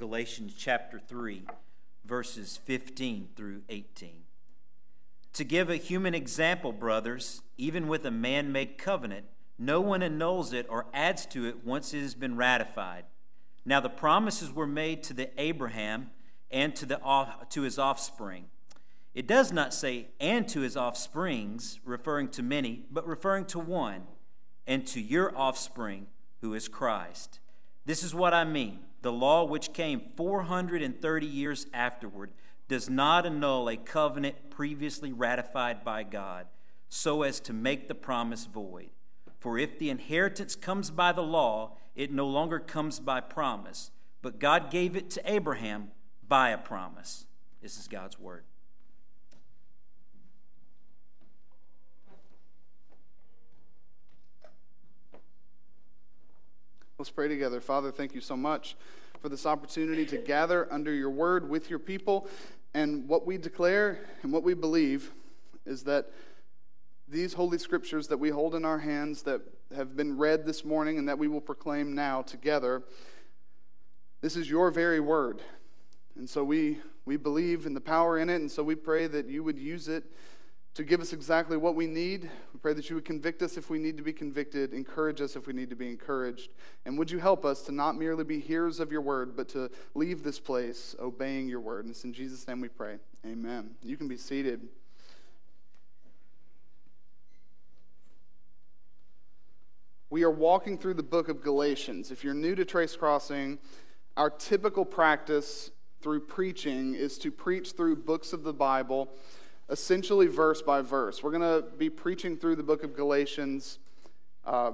Galatians chapter 3, verses 15 through 18. To give a human example, brothers, even with a man made covenant, no one annuls it or adds to it once it has been ratified. Now the promises were made to the Abraham and to, the, to his offspring. It does not say, and to his offsprings, referring to many, but referring to one, and to your offspring, who is Christ. This is what I mean. The law, which came 430 years afterward, does not annul a covenant previously ratified by God, so as to make the promise void. For if the inheritance comes by the law, it no longer comes by promise, but God gave it to Abraham by a promise. This is God's word. Let's pray together. Father, thank you so much for this opportunity to gather under your word with your people. And what we declare and what we believe is that these holy scriptures that we hold in our hands, that have been read this morning, and that we will proclaim now together, this is your very word. And so we, we believe in the power in it, and so we pray that you would use it to give us exactly what we need. We pray that you would convict us if we need to be convicted, encourage us if we need to be encouraged. And would you help us to not merely be hearers of your word, but to leave this place obeying your word? And it's in Jesus' name we pray. Amen. You can be seated. We are walking through the book of Galatians. If you're new to Trace Crossing, our typical practice through preaching is to preach through books of the Bible essentially verse by verse. We're going to be preaching through the book of Galatians uh,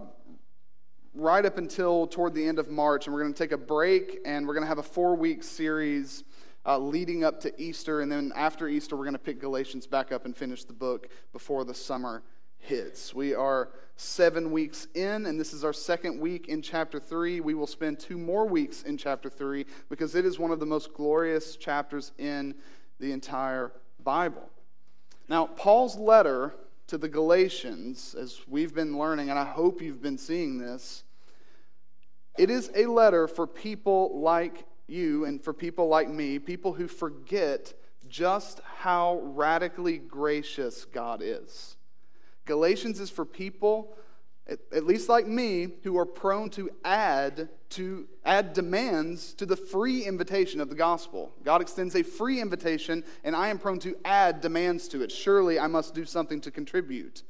right up until toward the end of March, and we're going to take a break and we're going to have a four week series. Uh, leading up to Easter, and then after Easter, we're going to pick Galatians back up and finish the book before the summer hits. We are seven weeks in, and this is our second week in chapter three. We will spend two more weeks in chapter three because it is one of the most glorious chapters in the entire Bible. Now, Paul's letter to the Galatians, as we've been learning, and I hope you've been seeing this, it is a letter for people like you and for people like me, people who forget just how radically gracious God is. Galatians is for people at least like me, who are prone to add to add demands to the free invitation of the gospel. God extends a free invitation, and I am prone to add demands to it. Surely I must do something to contribute.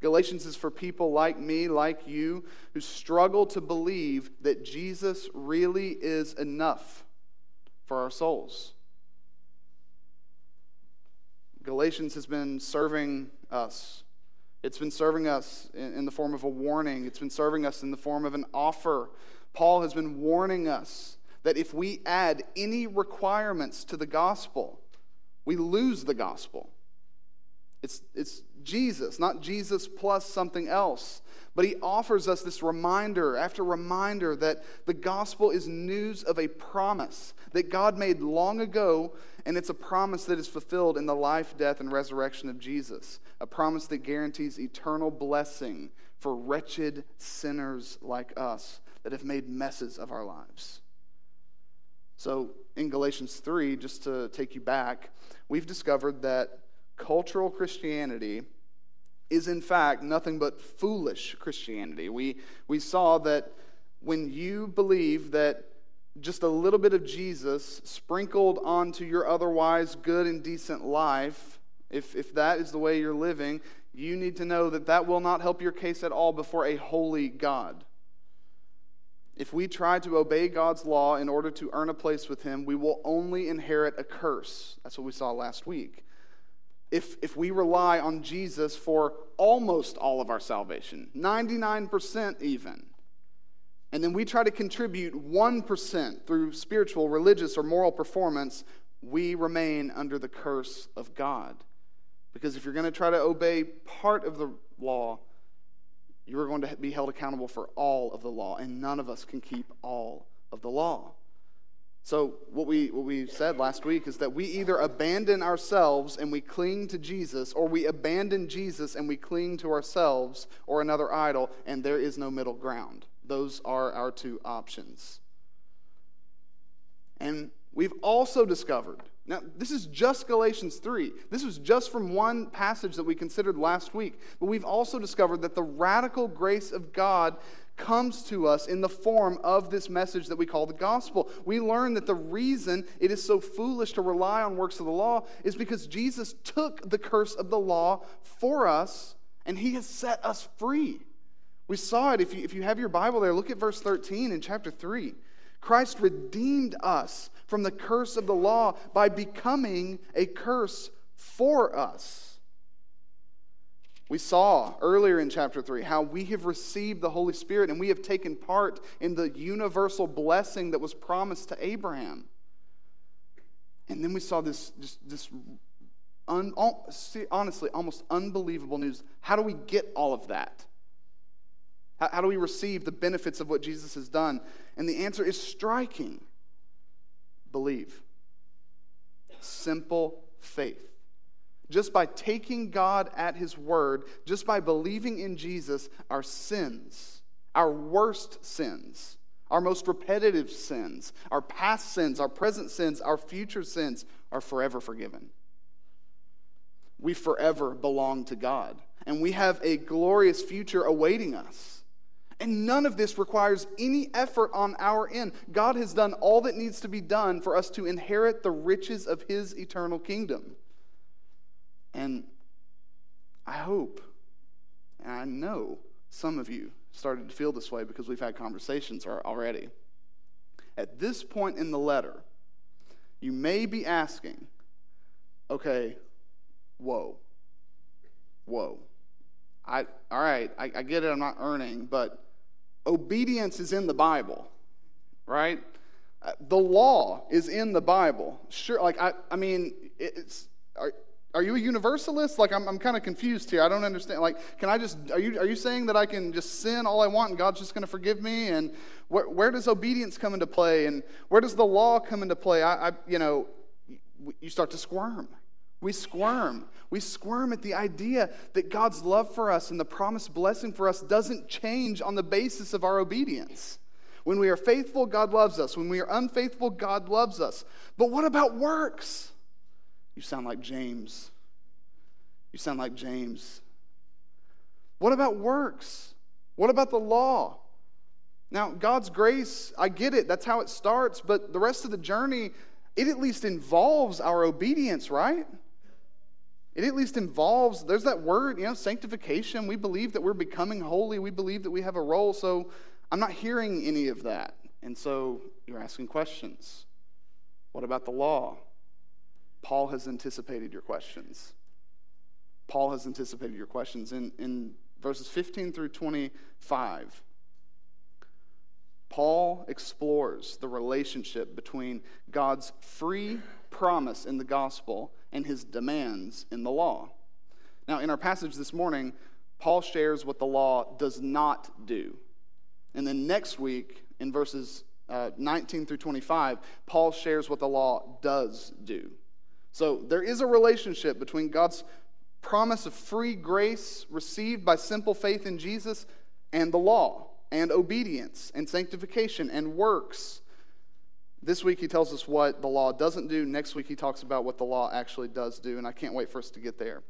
Galatians is for people like me, like you, who struggle to believe that Jesus really is enough for our souls. Galatians has been serving us it's been serving us in, in the form of a warning, it's been serving us in the form of an offer. Paul has been warning us that if we add any requirements to the gospel, we lose the gospel. It's, it's Jesus, not Jesus plus something else. But he offers us this reminder after reminder that the gospel is news of a promise that God made long ago, and it's a promise that is fulfilled in the life, death, and resurrection of Jesus. A promise that guarantees eternal blessing for wretched sinners like us that have made messes of our lives. So, in Galatians 3, just to take you back, we've discovered that cultural Christianity is in fact nothing but foolish Christianity. We, we saw that when you believe that just a little bit of Jesus sprinkled onto your otherwise good and decent life, if, if that is the way you're living, you need to know that that will not help your case at all before a holy God. If we try to obey God's law in order to earn a place with Him, we will only inherit a curse. That's what we saw last week if, if we rely on Jesus for almost all of our salvation, 99% even, and then we try to contribute 1% through spiritual, religious, or moral performance, we remain under the curse of God. Because if you're going to try to obey part of the law, you are going to be held accountable for all of the law, and none of us can keep all of the law. So, what we, what we said last week is that we either abandon ourselves and we cling to Jesus, or we abandon Jesus and we cling to ourselves or another idol, and there is no middle ground. Those are our two options. And we've also discovered. Now, this is just Galatians 3. This was just from one passage that we considered last week. But we've also discovered that the radical grace of God comes to us in the form of this message that we call the gospel. We learn that the reason it is so foolish to rely on works of the law is because Jesus took the curse of the law for us and he has set us free. We saw it. If you, if you have your Bible there, look at verse 13 in chapter 3. Christ redeemed us from the curse of the law by becoming a curse for us. We saw earlier in chapter 3 how we have received the Holy Spirit and we have taken part in the universal blessing that was promised to Abraham. And then we saw this, just, this un, honestly, almost unbelievable news. How do we get all of that? How, how do we receive the benefits of what Jesus has done? And the answer is striking believe. Simple faith. Just by taking God at His word, just by believing in Jesus, our sins, our worst sins, our most repetitive sins, our past sins, our present sins, our future sins are forever forgiven. We forever belong to God, and we have a glorious future awaiting us. And none of this requires any effort on our end. God has done all that needs to be done for us to inherit the riches of His eternal kingdom. And I hope, and I know some of you started to feel this way because we've had conversations already. At this point in the letter, you may be asking, okay, whoa, whoa. I, all right, I, I get it, I'm not earning, but obedience is in the Bible, right? Uh, the law is in the Bible. Sure, like, I, I mean, it's, are, are you a universalist? Like, I'm, I'm kind of confused here. I don't understand. Like, can I just, are you, are you saying that I can just sin all I want and God's just going to forgive me? And where, where does obedience come into play? And where does the law come into play? I, I you know, you start to squirm. We squirm. We squirm at the idea that God's love for us and the promised blessing for us doesn't change on the basis of our obedience. When we are faithful, God loves us. When we are unfaithful, God loves us. But what about works? You sound like James. You sound like James. What about works? What about the law? Now, God's grace, I get it. That's how it starts. But the rest of the journey, it at least involves our obedience, right? It at least involves, there's that word, you know, sanctification. We believe that we're becoming holy. We believe that we have a role. So I'm not hearing any of that. And so you're asking questions. What about the law? Paul has anticipated your questions. Paul has anticipated your questions. In, in verses 15 through 25, Paul explores the relationship between God's free promise in the gospel and his demands in the law. Now, in our passage this morning, Paul shares what the law does not do. And then next week, in verses uh, 19 through 25, Paul shares what the law does do. So there is a relationship between God's promise of free grace received by simple faith in Jesus and the law, and obedience, and sanctification, and works. This week he tells us what the law doesn't do. Next week he talks about what the law actually does do, and I can't wait for us to get there.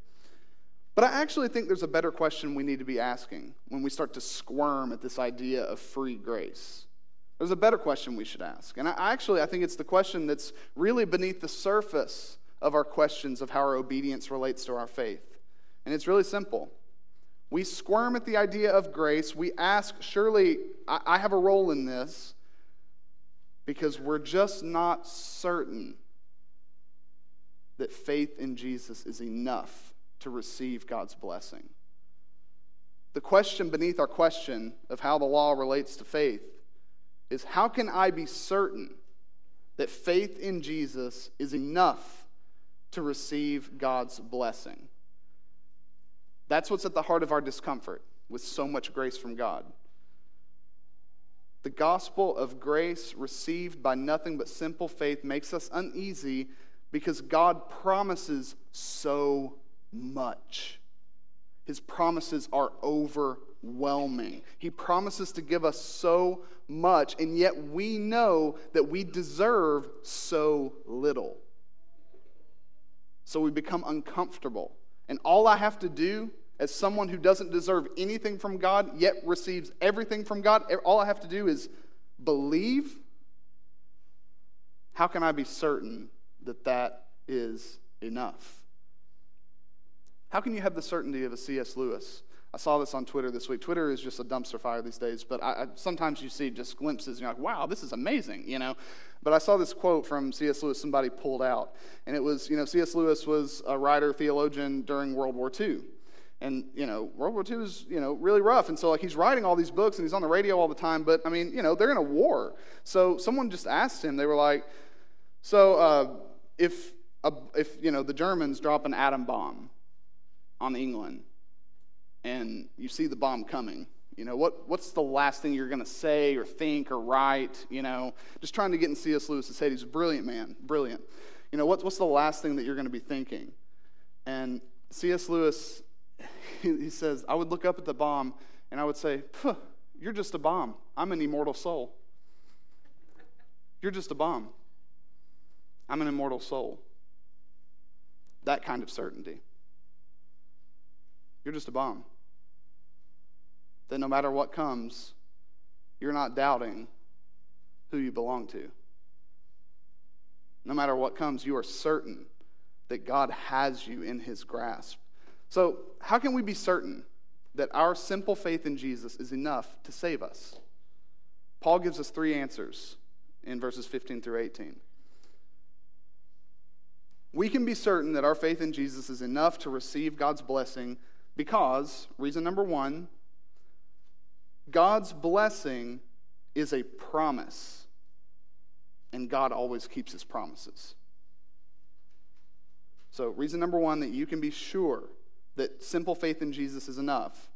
But I actually think there's a better question we need to be asking when we start to squirm at this idea of free grace. There's a better question we should ask. And I actually I think it's the question that's really beneath the surface of our questions of how our obedience relates to our faith. And it's really simple. We squirm at the idea of grace. We ask, surely I have a role in this, because we're just not certain that faith in Jesus is enough to receive God's blessing. The question beneath our question of how the law relates to faith is how can I be certain that faith in Jesus is enough to receive God's blessing. That's what's at the heart of our discomfort with so much grace from God. The gospel of grace received by nothing but simple faith makes us uneasy because God promises so much. His promises are overwhelming. He promises to give us so much, and yet we know that we deserve so little. So we become uncomfortable. And all I have to do as someone who doesn't deserve anything from God, yet receives everything from God, all I have to do is believe. How can I be certain that that is enough? How can you have the certainty of a C.S. Lewis? I saw this on Twitter this week. Twitter is just a dumpster fire these days, but I, I, sometimes you see just glimpses and you're like, wow, this is amazing, you know? But I saw this quote from C.S. Lewis somebody pulled out, and it was, you know, C.S. Lewis was a writer, theologian during World War II. And, you know, World War II is, you know, really rough. And so, like, he's writing all these books and he's on the radio all the time. But, I mean, you know, they're in a war. So someone just asked him, they were like, so uh, if, uh, if, you know, the Germans drop an atom bomb on England and you see the bomb coming, you know, what, what's the last thing you're going to say or think or write? You know, just trying to get in C.S. Lewis's head. He's a brilliant man, brilliant. You know, what, what's the last thing that you're going to be thinking? And C.S. Lewis he says, I would look up at the bomb and I would say, You're just a bomb. I'm an immortal soul. You're just a bomb. I'm an immortal soul. That kind of certainty. You're just a bomb. That no matter what comes, you're not doubting who you belong to. No matter what comes, you are certain that God has you in his grasp. So, how can we be certain that our simple faith in Jesus is enough to save us? Paul gives us three answers in verses 15 through 18. We can be certain that our faith in Jesus is enough to receive God's blessing because, reason number one, God's blessing is a promise, and God always keeps his promises. So, reason number one that you can be sure that simple faith in Jesus is enough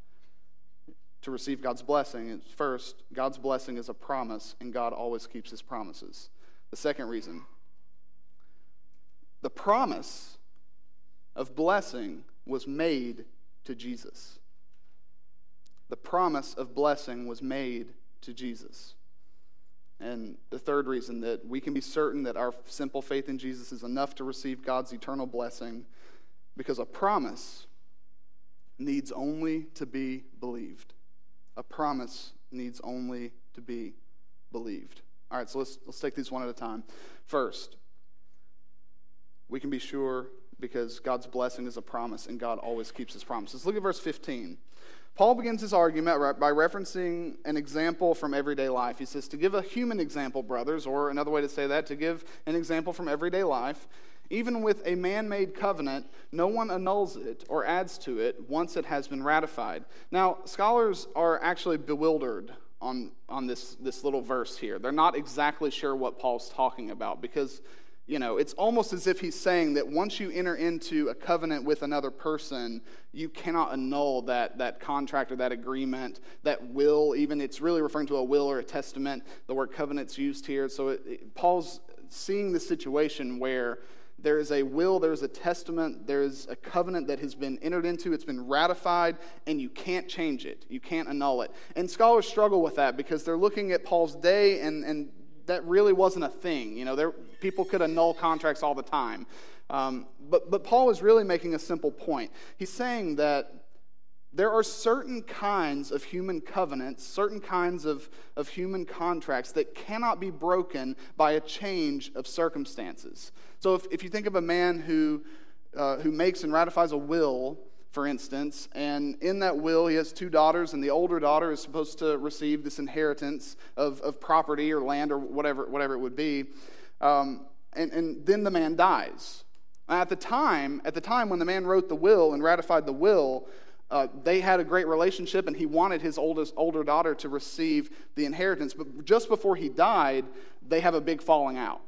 to receive God's blessing. is First, God's blessing is a promise, and God always keeps his promises. The second reason, the promise of blessing was made to Jesus. The promise of blessing was made to Jesus. And the third reason that we can be certain that our simple faith in Jesus is enough to receive God's eternal blessing because a promise needs only to be believed. A promise needs only to be believed. All right, so let's, let's take these one at a time. First, we can be sure because God's blessing is a promise and God always keeps his promises. Look at verse 15. Paul begins his argument by referencing an example from everyday life. He says, To give a human example, brothers, or another way to say that, to give an example from everyday life, even with a man made covenant, no one annuls it or adds to it once it has been ratified. Now, scholars are actually bewildered on, on this, this little verse here. They're not exactly sure what Paul's talking about because, you know, it's almost as if he's saying that once you enter into a covenant with another person, you cannot annul that, that contract or that agreement, that will, even. It's really referring to a will or a testament. The word covenant's used here. So it, it, Paul's seeing the situation where there is a will, there is a testament, there is a covenant that has been entered into, it's been ratified, and you can't change it. You can't annul it. And scholars struggle with that because they're looking at Paul's day, and, and that really wasn't a thing. You know, there, people could annul contracts all the time. Um, but, but Paul is really making a simple point. He's saying that there are certain kinds of human covenants, certain kinds of, of human contracts that cannot be broken by a change of circumstances. So if, if you think of a man who, uh, who makes and ratifies a will, for instance, and in that will he has two daughters, and the older daughter is supposed to receive this inheritance of, of property or land or whatever, whatever it would be, um, and, and then the man dies. At the time, at the time when the man wrote the will and ratified the will, uh, they had a great relationship and he wanted his oldest older daughter to receive the inheritance. But just before he died they have a big falling out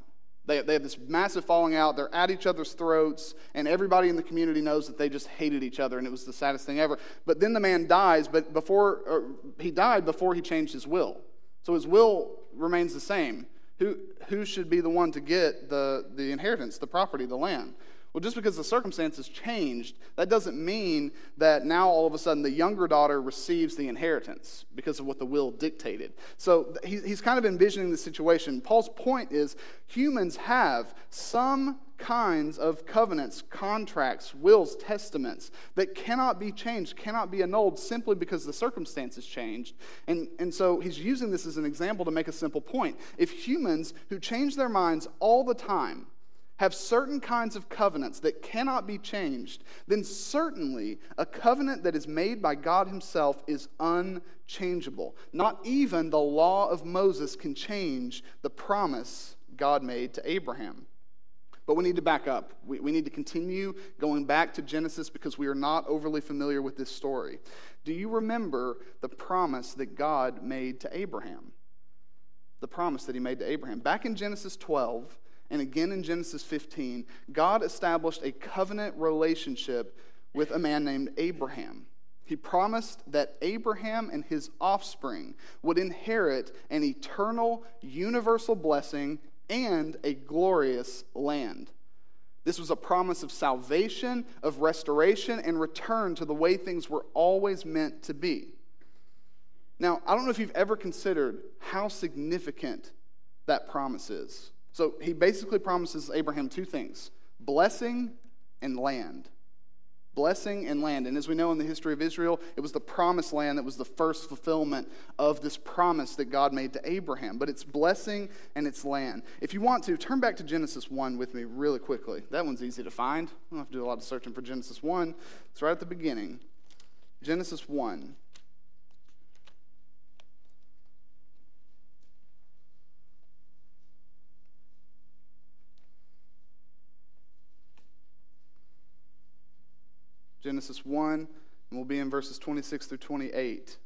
they, they have this massive falling out. They're at each other's throats and everybody in the community knows that they just hated each other and it was the saddest thing ever. But then the man dies but before he died before he changed his will. So his will remains the same. Who, who should be the one to get the, the inheritance the property the land Well, just because the circumstances changed, that doesn't mean that now all of a sudden the younger daughter receives the inheritance because of what the will dictated. So he's kind of envisioning the situation. Paul's point is humans have some kinds of covenants, contracts, wills, testaments that cannot be changed, cannot be annulled simply because the circumstances changed. And, and so he's using this as an example to make a simple point. If humans who change their minds all the time, have certain kinds of covenants that cannot be changed, then certainly a covenant that is made by God Himself is unchangeable. Not even the law of Moses can change the promise God made to Abraham. But we need to back up. We, we need to continue going back to Genesis because we are not overly familiar with this story. Do you remember the promise that God made to Abraham? The promise that He made to Abraham. Back in Genesis 12, and again in Genesis 15, God established a covenant relationship with a man named Abraham. He promised that Abraham and his offspring would inherit an eternal, universal blessing and a glorious land. This was a promise of salvation, of restoration, and return to the way things were always meant to be. Now, I don't know if you've ever considered how significant that promise is. So he basically promises Abraham two things blessing and land. Blessing and land. And as we know in the history of Israel, it was the promised land that was the first fulfillment of this promise that God made to Abraham. But it's blessing and it's land. If you want to, turn back to Genesis 1 with me really quickly. That one's easy to find. I don't have to do a lot of searching for Genesis 1. It's right at the beginning. Genesis 1. Genesis 1, and we'll be in verses 26 through 28.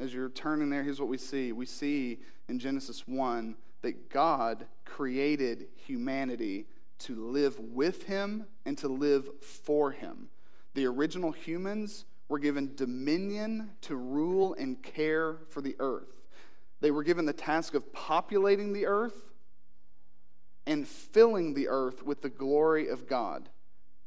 As you're turning there, here's what we see. We see in Genesis 1 that God created humanity to live with him and to live for him. The original humans were given dominion to rule and care for the earth. They were given the task of populating the earth and filling the earth with the glory of God.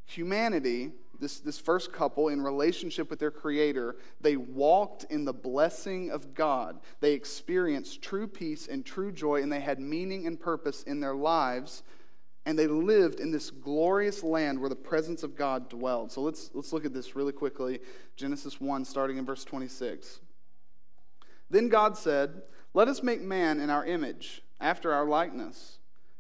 Humanity, this, this first couple in relationship with their Creator, they walked in the blessing of God. They experienced true peace and true joy, and they had meaning and purpose in their lives. And they lived in this glorious land where the presence of God dwelled. So let's, let's look at this really quickly. Genesis 1, starting in verse 26. Then God said, Let us make man in our image, after our likeness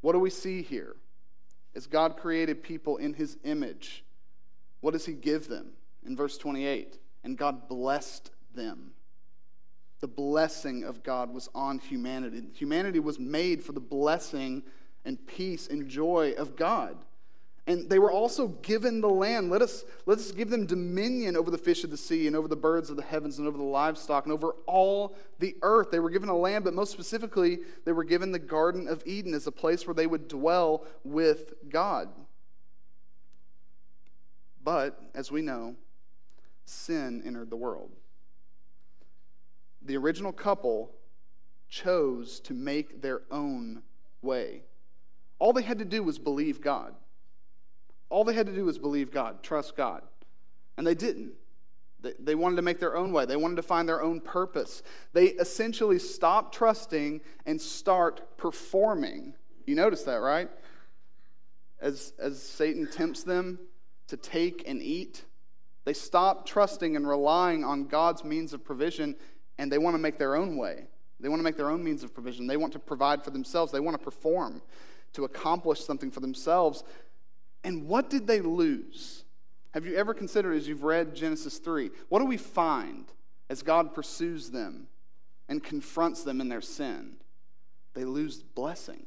What do we see here? As God created people in his image, what does he give them? In verse 28, and God blessed them. The blessing of God was on humanity. Humanity was made for the blessing and peace and joy of God. And they were also given the land. Let us, let us give them dominion over the fish of the sea and over the birds of the heavens and over the livestock and over all the earth. They were given a land, but most specifically, they were given the Garden of Eden as a place where they would dwell with God. But, as we know, sin entered the world. The original couple chose to make their own way. All they had to do was believe God. All they had to do was believe God, trust God. And they didn't. They, they wanted to make their own way, they wanted to find their own purpose. They essentially stopped trusting and start performing. You notice that, right? As, as Satan tempts them to take and eat, they stop trusting and relying on God's means of provision and they want to make their own way. They want to make their own means of provision. They want to provide for themselves. They want to perform to accomplish something for themselves. And what did they lose? Have you ever considered, as you've read Genesis 3, what do we find as God pursues them and confronts them in their sin? They lose blessing.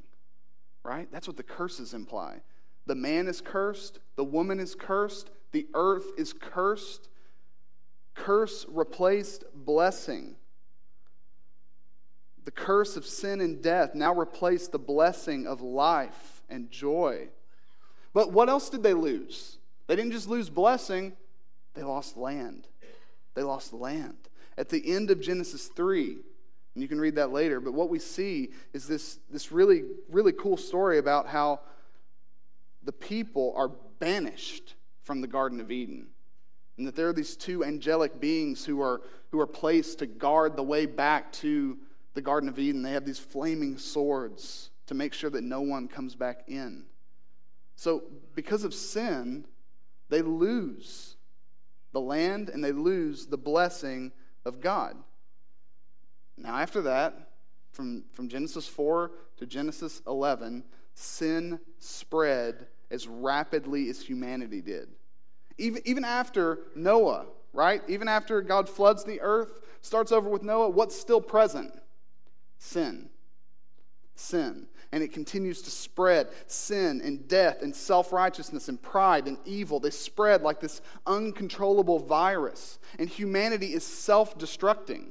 right? That's what the curses imply. The man is cursed, the woman is cursed, the earth is cursed. Curse replaced blessing. The curse of sin and death now replaced the blessing of life and joy. But what else did they lose? They didn't just lose blessing, they lost land. They lost land. At the end of Genesis 3, and you can read that later, but what we see is this, this really, really cool story about how the people are banished from the Garden of Eden. And that there are these two angelic beings who are, who are placed to guard the way back to the Garden of Eden. They have these flaming swords to make sure that no one comes back in. So, because of sin, they lose the land and they lose the blessing of God. Now, after that, from, from Genesis 4 to Genesis 11, sin spread as rapidly as humanity did. Even, even after Noah, right? Even after God floods the earth, starts over with Noah, what's still present? Sin. Sin and it continues to spread. Sin and death and self righteousness and pride and evil, they spread like this uncontrollable virus, and humanity is self destructing.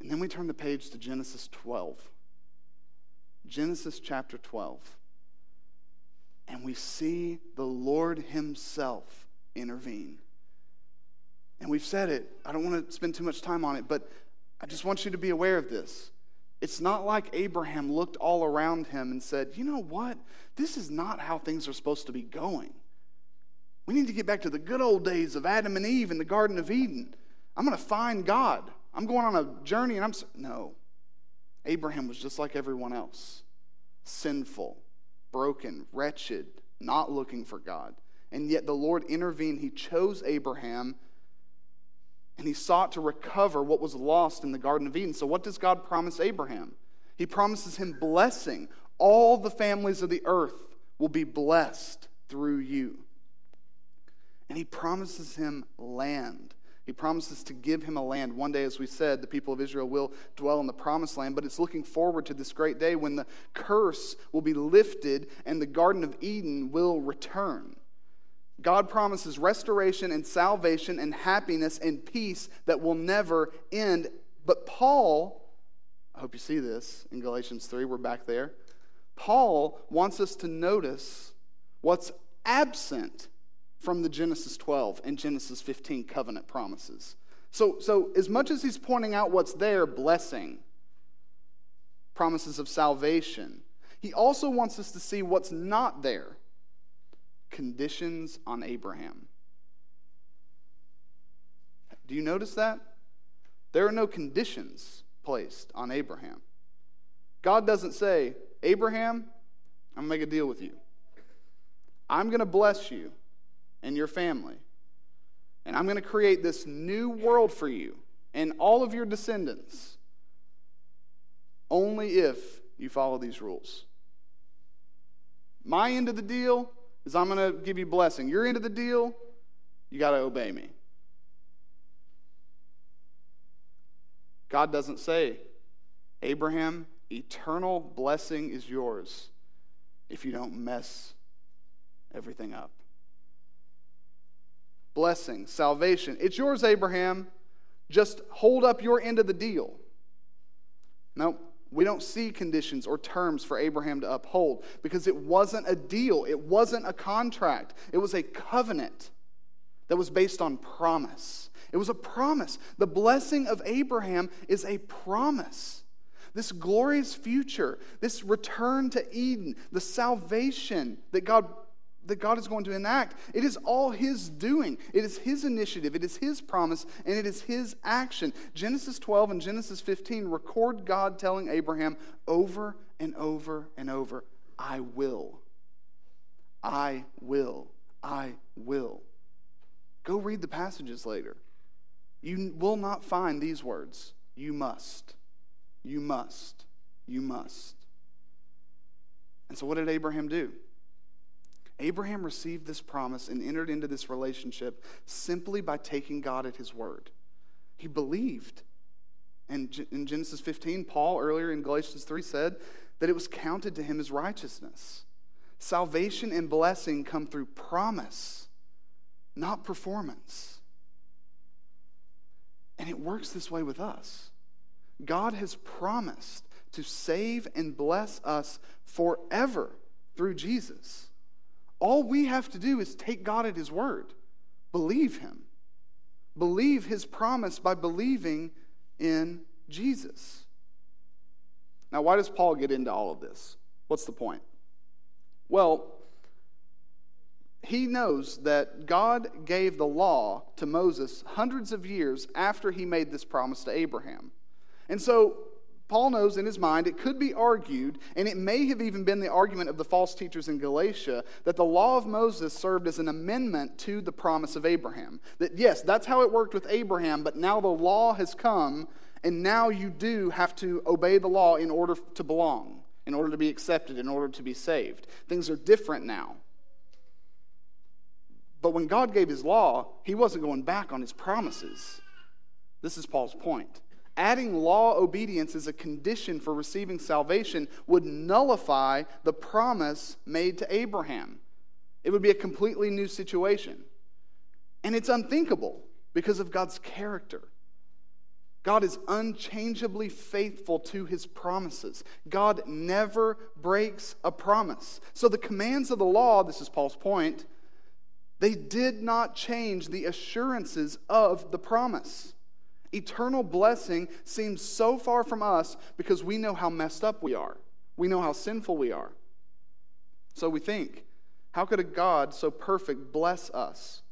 And then we turn the page to Genesis 12. Genesis chapter 12. And we see the Lord Himself intervene. And we've said it. I don't want to spend too much time on it, but I just want you to be aware of this. It's not like Abraham looked all around him and said, You know what? This is not how things are supposed to be going. We need to get back to the good old days of Adam and Eve in the Garden of Eden. I'm going to find God. I'm going on a journey and I'm. No. Abraham was just like everyone else sinful, broken, wretched, not looking for God. And yet the Lord intervened. He chose Abraham and he sought to recover what was lost in the Garden of Eden. So, what does God promise Abraham? He promises him blessing. All the families of the earth will be blessed through you. And he promises him land. He promises to give him a land. One day, as we said, the people of Israel will dwell in the promised land, but it's looking forward to this great day when the curse will be lifted and the Garden of Eden will return. God promises restoration and salvation and happiness and peace that will never end. But Paul, I hope you see this in Galatians 3, we're back there. Paul wants us to notice what's absent from the Genesis 12 and Genesis 15 covenant promises. So, so as much as he's pointing out what's there, blessing, promises of salvation, he also wants us to see what's not there conditions on Abraham. Do you notice that? There are no conditions placed on Abraham. God doesn't say, Abraham, I'm going to make a deal with you. I'm going to bless you and your family. And I'm going to create this new world for you and all of your descendants only if you follow these rules. My end of the deal is I'm going to give you blessing. You're into the deal, you got to obey me. God doesn't say, Abraham, eternal blessing is yours if you don't mess everything up. Blessing, salvation, it's yours, Abraham. Just hold up your end of the deal. No, we don't see conditions or terms for Abraham to uphold because it wasn't a deal, it wasn't a contract, it was a covenant that was based on promise. It was a promise. The blessing of Abraham is a promise. This glorious future, this return to Eden, the salvation that God that God is going to enact. It is all His doing. It is His initiative. It is His promise, and it is His action. Genesis 12 and Genesis 15 record God telling Abraham over and over and over, I will. I will. I will. Go read the passages later. You will not find these words. You must. You must. You must. And so, what did Abraham do? Abraham received this promise and entered into this relationship simply by taking God at his word. He believed. And in Genesis 15, Paul earlier in Galatians 3 said that it was counted to him as righteousness. Salvation and blessing come through promise, not performance. And it works this way with us. God has promised to save and bless us forever through Jesus. All we have to do is take God at His word, believe Him, believe His promise by believing in Jesus. Now, why does Paul get into all of this? What's the point? Well, he knows that God gave the law to Moses hundreds of years after he made this promise to Abraham. And so Paul knows in his mind it could be argued, and it may have even been the argument of the false teachers in Galatia, that the law of Moses served as an amendment to the promise of Abraham. That yes, that's how it worked with Abraham, but now the law has come, and now you do have to obey the law in order to belong, in order to be accepted, in order to be saved. Things are different now. But when God gave his law, he wasn't going back on his promises. This is Paul's point adding law obedience as a condition for receiving salvation would nullify the promise made to Abraham. It would be a completely new situation. And it's unthinkable because of God's character. God is unchangeably faithful to his promises. God never breaks a promise. So the commands of the law, this is Paul's point, they did not change the assurances of the promise. Eternal blessing seems so far from us because we know how messed up we are. We know how sinful we are. So we think, how could a God so perfect bless us?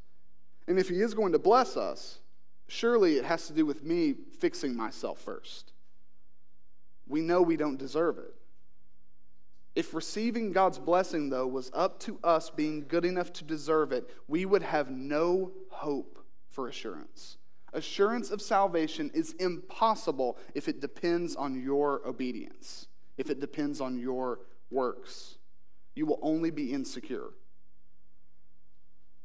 And if He is going to bless us, surely it has to do with me fixing myself first. We know we don't deserve it. If receiving God's blessing, though, was up to us being good enough to deserve it, we would have no hope for assurance assurance of salvation is impossible if it depends on your obedience, if it depends on your works. You will only be insecure.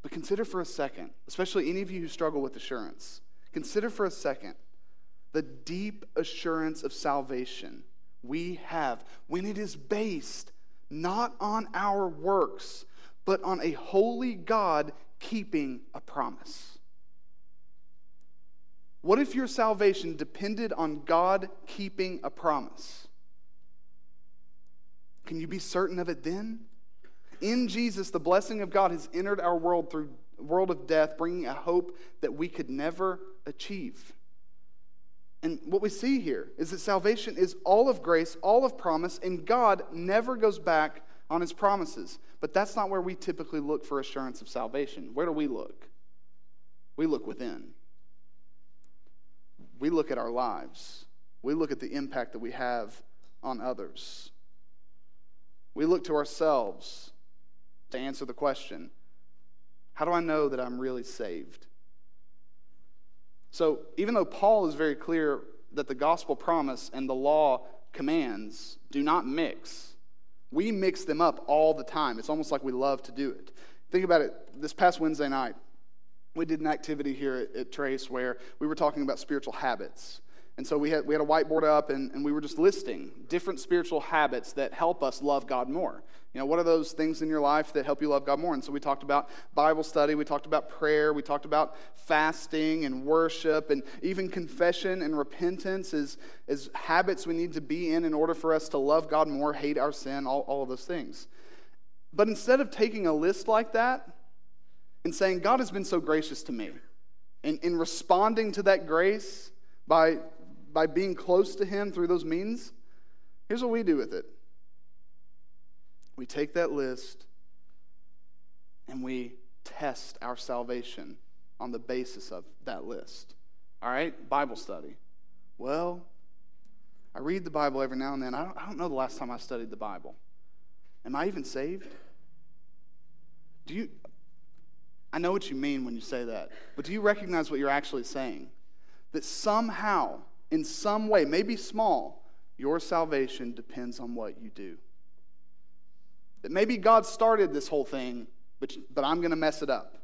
But consider for a second, especially any of you who struggle with assurance, consider for a second the deep assurance of salvation we have when it is based not on our works, but on a holy God keeping a promise. What if your salvation depended on God keeping a promise? Can you be certain of it then? In Jesus, the blessing of God has entered our world through world of death, bringing a hope that we could never achieve. And what we see here is that salvation is all of grace, all of promise, and God never goes back on his promises. But that's not where we typically look for assurance of salvation. Where do we look? We look within we look at our lives, we look at the impact that we have on others. We look to ourselves to answer the question how do I know that I'm really saved? So, even though Paul is very clear that the gospel promise and the law commands do not mix, we mix them up all the time. It's almost like we love to do it. Think about it. This past Wednesday night, we did an activity here at, at, Trace where we were talking about spiritual habits. And so we had, we had a whiteboard up and, and we were just listing different spiritual habits that help us love God more. You know, what are those things in your life that help you love God more? And so we talked about Bible study, we talked about prayer, we talked about fasting and worship, and even confession and repentance as, as habits we need to be in in order for us to love God more, hate our sin, all, all of those things. But instead of taking a list like that, and saying, God has been so gracious to me. And in responding to that grace by, by being close to Him through those means, here's what we do with it we take that list and we test our salvation on the basis of that list. All right? Bible study. Well, I read the Bible every now and then. I don't, I don't know the last time I studied the Bible. Am I even saved? Do you, I know what you mean when you say that, but do you recognize what you're actually saying? That somehow, in some way, maybe small, your salvation depends on what you do. That maybe God started this whole thing, but, but I'm going to mess it up.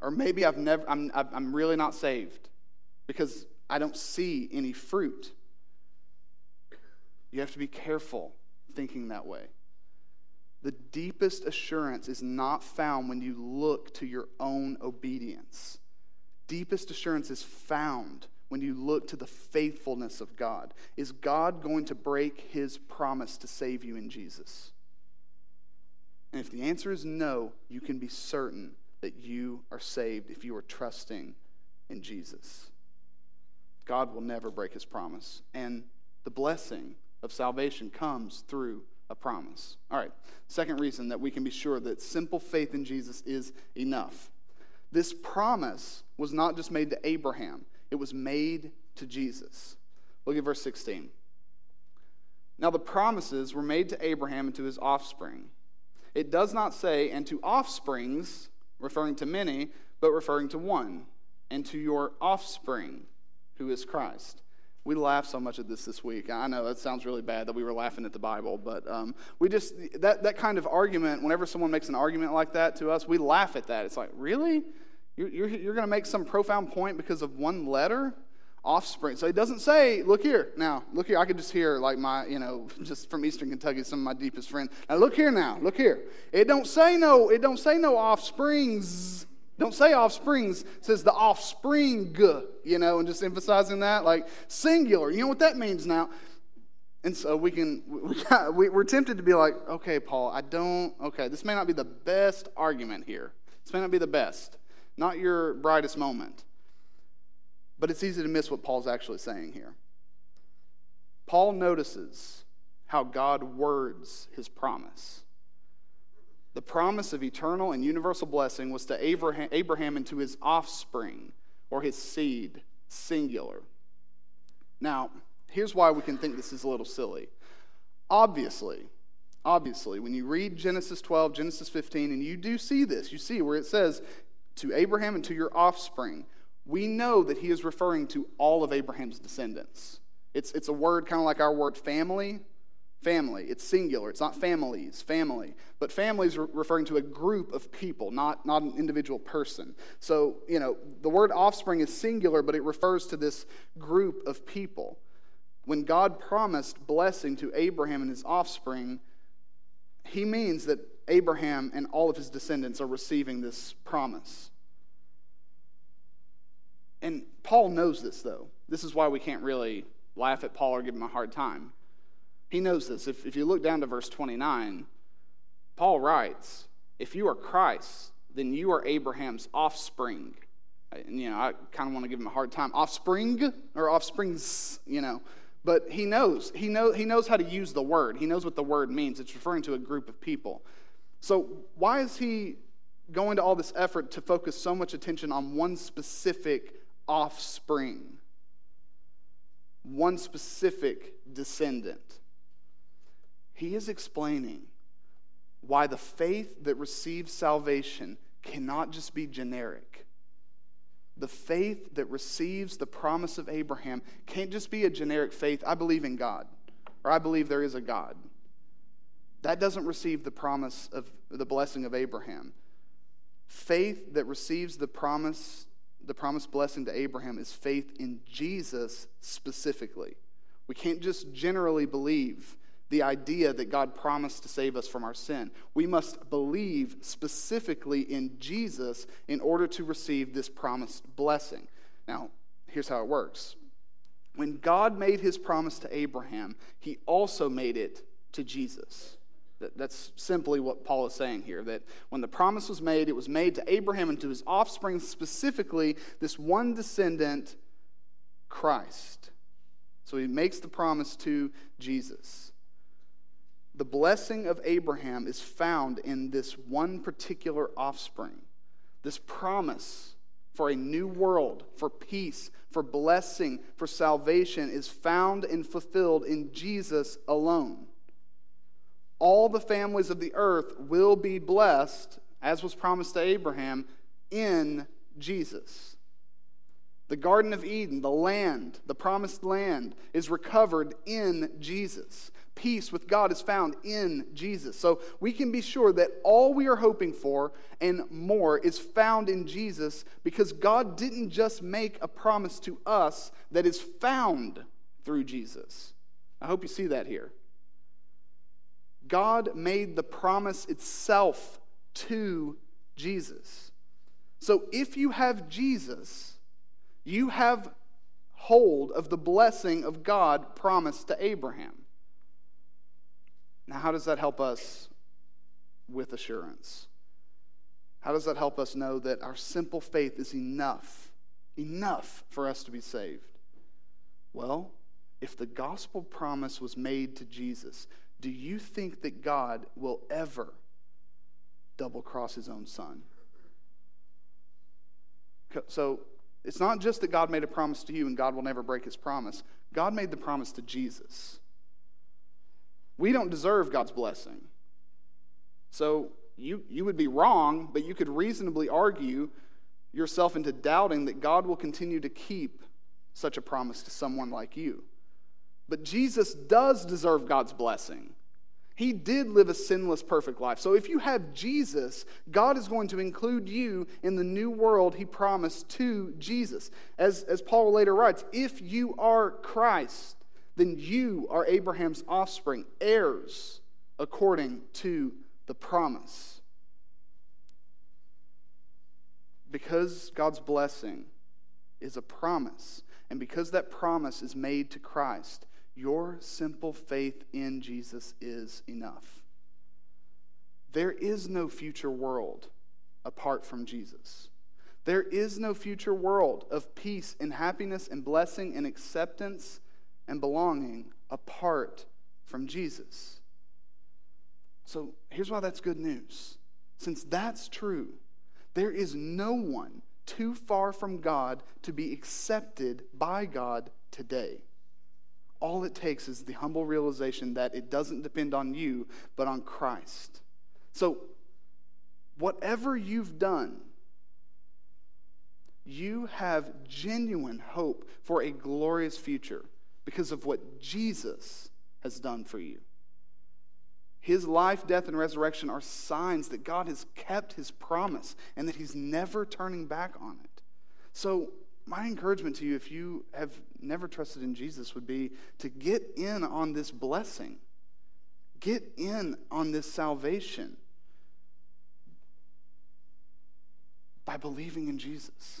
Or maybe I've never, I'm, I'm really not saved because I don't see any fruit. You have to be careful thinking that way. The deepest assurance is not found when you look to your own obedience. Deepest assurance is found when you look to the faithfulness of God. Is God going to break his promise to save you in Jesus? And if the answer is no, you can be certain that you are saved if you are trusting in Jesus. God will never break his promise. And the blessing of salvation comes through a promise. All right, second reason that we can be sure that simple faith in Jesus is enough. This promise was not just made to Abraham, it was made to Jesus. Look at verse 16. Now, the promises were made to Abraham and to his offspring. It does not say, and to offsprings, referring to many, but referring to one, and to your offspring, who is Christ. We laugh so much at this this week. I know that sounds really bad that we were laughing at the Bible, but um, we just, that, that kind of argument, whenever someone makes an argument like that to us, we laugh at that. It's like, really? You're, you're, you're going to make some profound point because of one letter? Offspring. So it doesn't say, look here. Now, look here. I could just hear, like, my, you know, just from Eastern Kentucky, some of my deepest friends. Now, look here now. Look here. It don't say no, it don't say no offsprings. Don't say offsprings. Says the offspring, you know, and just emphasizing that, like singular. You know what that means now? And so we can, we, we're tempted to be like, okay, Paul, I don't, okay, this may not be the best argument here. This may not be the best not your brightest moment. But it's easy to miss what Paul's actually saying here. Paul notices how God words his promise. The promise of eternal and universal blessing was to Abraham, Abraham and to his offspring, or his seed, singular. Now, here's why we can think this is a little silly. Obviously, obviously, when you read Genesis 12, Genesis 15, and you do see this, you see where it says, to Abraham and to your offspring, we know that he is referring to all of Abraham's descendants. It's, it's a word kind of like our word family. Family. It's singular. It's not families, family. But family is re- referring to a group of people, not, not an individual person. So, you know, the word offspring is singular, but it refers to this group of people. When God promised blessing to Abraham and his offspring, he means that Abraham and all of his descendants are receiving this promise. And Paul knows this, though. This is why we can't really laugh at Paul or give him a hard time. He knows this. If, if you look down to verse 29, Paul writes, If you are Christ, then you are Abraham's offspring. And, you know, I kind of want to give him a hard time. Offspring or offsprings, you know. But he knows. He, know, he knows how to use the word. He knows what the word means. It's referring to a group of people. So, why is he going to all this effort to focus so much attention on one specific offspring? One specific descendant? He is explaining why the faith that receives salvation cannot just be generic. The faith that receives the promise of Abraham can't just be a generic faith, I believe in God, or I believe there is a God. That doesn't receive the promise of the blessing of Abraham. Faith that receives the promise, the promised blessing to Abraham is faith in Jesus specifically. We can't just generally believe the idea that God promised to save us from our sin. We must believe specifically in Jesus in order to receive this promised blessing. Now, here's how it works. When God made his promise to Abraham, he also made it to Jesus. That's simply what Paul is saying here that when the promise was made, it was made to Abraham and to his offspring, specifically this one descendant, Christ. So he makes the promise to Jesus. The blessing of Abraham is found in this one particular offspring, this promise for a new world, for peace, for blessing, for salvation is found and fulfilled in Jesus alone all the families of the earth will be blessed, as was promised to Abraham, in Jesus. The Garden of Eden, the land, the promised land, is recovered in Jesus. Peace with God is found in Jesus. So we can be sure that all we are hoping for and more is found in Jesus because God didn't just make a promise to us that is found through Jesus. I hope you see that here. God made the promise itself to Jesus. So if you have Jesus, you have hold of the blessing of God promised to Abraham. Now, how does that help us with assurance? How does that help us know that our simple faith is enough, enough for us to be saved? Well, if the gospel promise was made to Jesus, do you think that God will ever double cross his own son? So it's not just that God made a promise to you and God will never break his promise. God made the promise to Jesus. We don't deserve God's blessing. So you, you would be wrong, but you could reasonably argue yourself into doubting that God will continue to keep such a promise to someone like you. But Jesus does deserve God's blessing. He did live a sinless, perfect life. So if you have Jesus, God is going to include you in the new world he promised to Jesus. As, as Paul later writes, if you are Christ, then you are Abraham's offspring, heirs according to the promise. Because God's blessing is a promise, and because that promise is made to Christ, your simple faith in Jesus is enough. There is no future world apart from Jesus. There is no future world of peace and happiness and blessing and acceptance and belonging apart from Jesus. So here's why that's good news. Since that's true, there is no one too far from God to be accepted by God today. All it takes is the humble realization that it doesn't depend on you, but on Christ. So, whatever you've done, you have genuine hope for a glorious future because of what Jesus has done for you. His life, death, and resurrection are signs that God has kept his promise and that he's never turning back on it. So, my encouragement to you, if you have never trusted in Jesus, would be to get in on this blessing, get in on this salvation by believing in Jesus.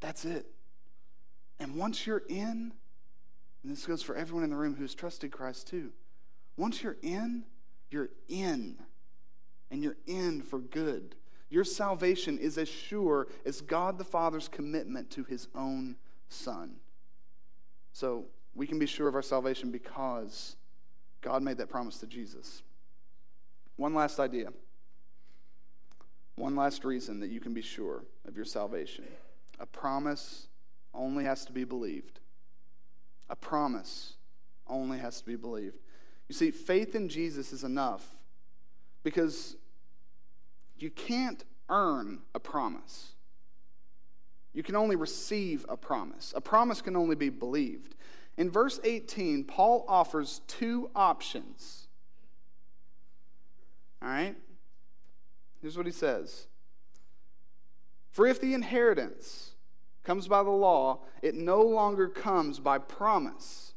That's it. And once you're in, and this goes for everyone in the room who's trusted Christ too, once you're in, you're in. And you're in for good. Your salvation is as sure as God the Father's commitment to his own Son. So we can be sure of our salvation because God made that promise to Jesus. One last idea. One last reason that you can be sure of your salvation. A promise only has to be believed. A promise only has to be believed. You see, faith in Jesus is enough because you can't earn a promise. You can only receive a promise. A promise can only be believed. In verse 18, Paul offers two options. All right? Here's what he says For if the inheritance comes by the law, it no longer comes by promise.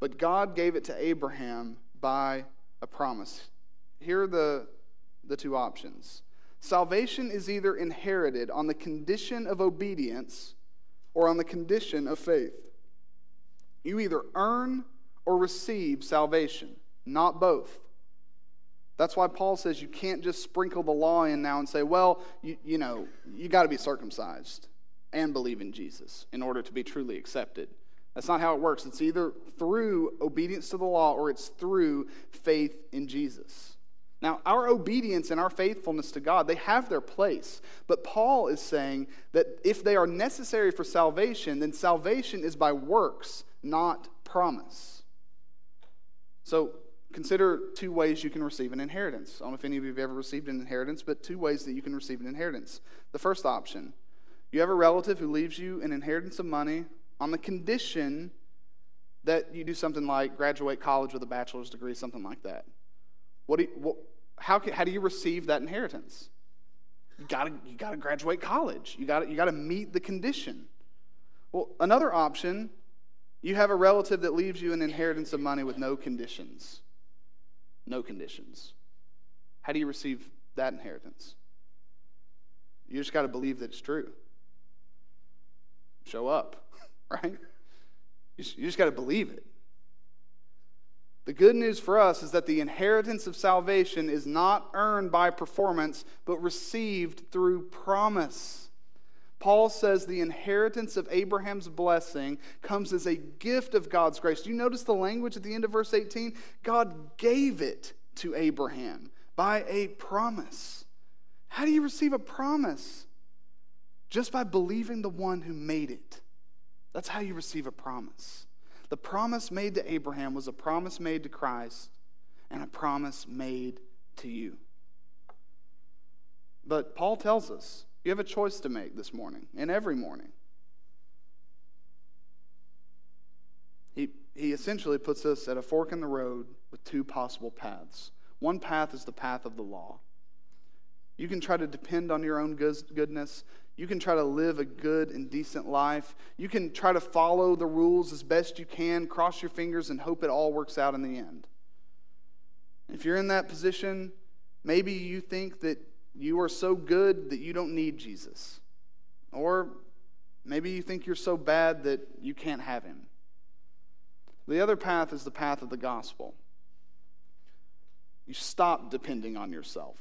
But God gave it to Abraham by a promise. Here are the the two options. Salvation is either inherited on the condition of obedience or on the condition of faith. You either earn or receive salvation, not both. That's why Paul says you can't just sprinkle the law in now and say, well, you, you know, you got to be circumcised and believe in Jesus in order to be truly accepted. That's not how it works. It's either through obedience to the law or it's through faith in Jesus. Now, our obedience and our faithfulness to God, they have their place. But Paul is saying that if they are necessary for salvation, then salvation is by works, not promise. So, consider two ways you can receive an inheritance. I don't know if any of you have ever received an inheritance, but two ways that you can receive an inheritance. The first option you have a relative who leaves you an inheritance of money on the condition that you do something like graduate college with a bachelor's degree, something like that. What do you, what, how, can, how do you receive that inheritance? You gotta, you gotta graduate college. You gotta, you gotta meet the condition. Well, another option You have a relative that leaves you an inheritance of money with no conditions. No conditions. How do you receive that inheritance? You just got to believe that it's true. Show up, right? You just got to believe it. The good news for us is that the inheritance of salvation is not earned by performance, but received through promise. Paul says the inheritance of Abraham's blessing comes as a gift of God's grace. Do you notice the language at the end of verse 18? God gave it to Abraham by a promise. How do you receive a promise? Just by believing the one who made it. That's how you receive a promise. The promise made to Abraham was a promise made to Christ and a promise made to you. But Paul tells us you have a choice to make this morning and every morning. He, he essentially puts us at a fork in the road with two possible paths. One path is the path of the law. You can try to depend on your own goodness. You can try to live a good and decent life. You can try to follow the rules as best you can, cross your fingers, and hope it all works out in the end. If you're in that position, maybe you think that you are so good that you don't need Jesus. Or maybe you think you're so bad that you can't have him. The other path is the path of the gospel. You stop depending on yourself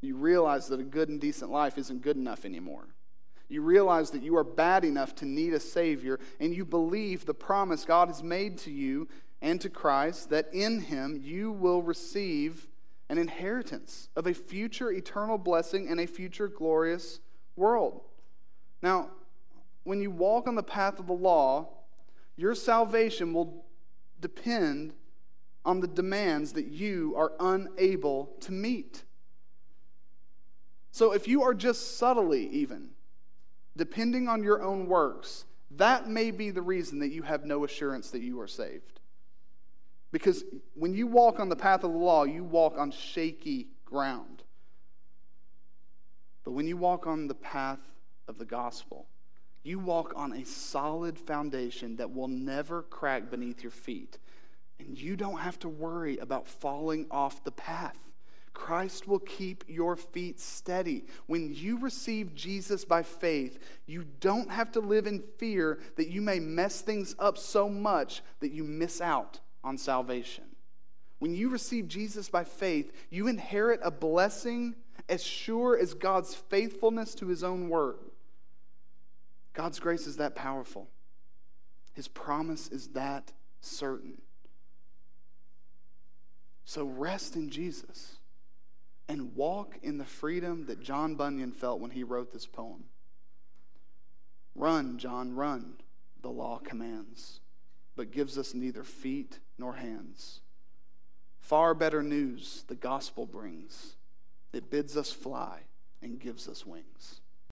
you realize that a good and decent life isn't good enough anymore. You realize that you are bad enough to need a Savior, and you believe the promise God has made to you and to Christ that in Him you will receive an inheritance of a future eternal blessing and a future glorious world. Now, when you walk on the path of the law, your salvation will depend on the demands that you are unable to meet. So if you are just subtly, even, depending on your own works, that may be the reason that you have no assurance that you are saved. Because when you walk on the path of the law, you walk on shaky ground. But when you walk on the path of the gospel, you walk on a solid foundation that will never crack beneath your feet. And you don't have to worry about falling off the path. Christ will keep your feet steady. When you receive Jesus by faith, you don't have to live in fear that you may mess things up so much that you miss out on salvation. When you receive Jesus by faith, you inherit a blessing as sure as God's faithfulness to his own word. God's grace is that powerful, his promise is that certain. So rest in Jesus and walk in the freedom that John Bunyan felt when he wrote this poem. Run, John, run, the law commands, but gives us neither feet nor hands. Far better news the gospel brings. It bids us fly and gives us wings.